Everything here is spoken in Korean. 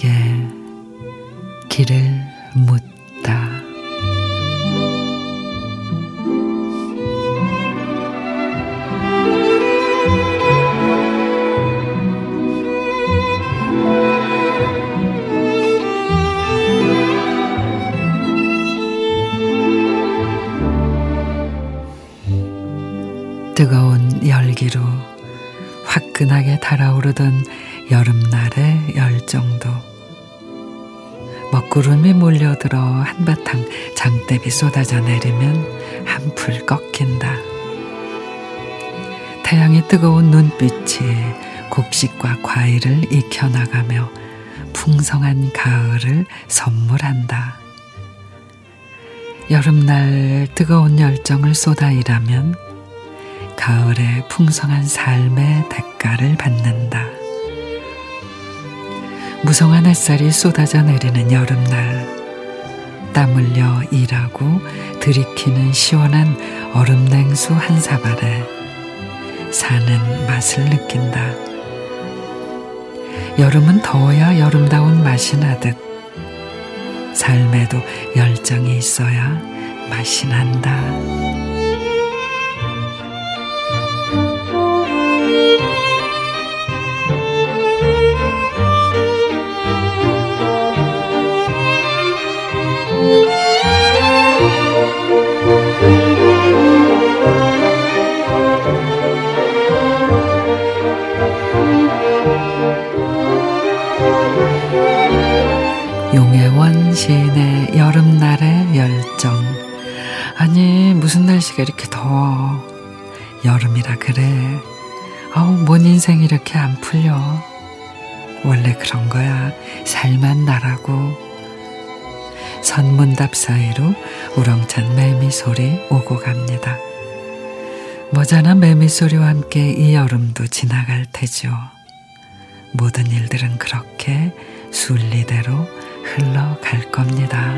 길에게 길을 묻다. 뜨거운 열기로 화끈하게 달아오르던 여름날의 열정도 먹구름이 몰려들어 한바탕 장대비 쏟아져 내리면 한풀 꺾인다. 태양의 뜨거운 눈빛이 곡식과 과일을 익혀나가며 풍성한 가을을 선물한다. 여름날 뜨거운 열정을 쏟아 일하면 가을의 풍성한 삶의 대가를 받는다. 무성한 햇살이 쏟아져 내리는 여름날, 땀 흘려 일하고 들이키는 시원한 얼음 냉수 한 사발에 사는 맛을 느낀다. 여름은 더워야 여름다운 맛이 나듯 삶에도 열정이 있어야 맛이 난다. 용혜원 시인의 여름날의 열정. 아니, 무슨 날씨가 이렇게 더워. 여름이라 그래. 아우, 뭔 인생 이렇게 안 풀려. 원래 그런 거야. 살만 나라고. 선문답 사이로 우렁찬 매미 소리 오고 갑니다. 머지않아 매미 소리와 함께 이 여름도 지나갈 테죠. 모든 일들은 그렇게 순리대로 흘러갈 겁니다.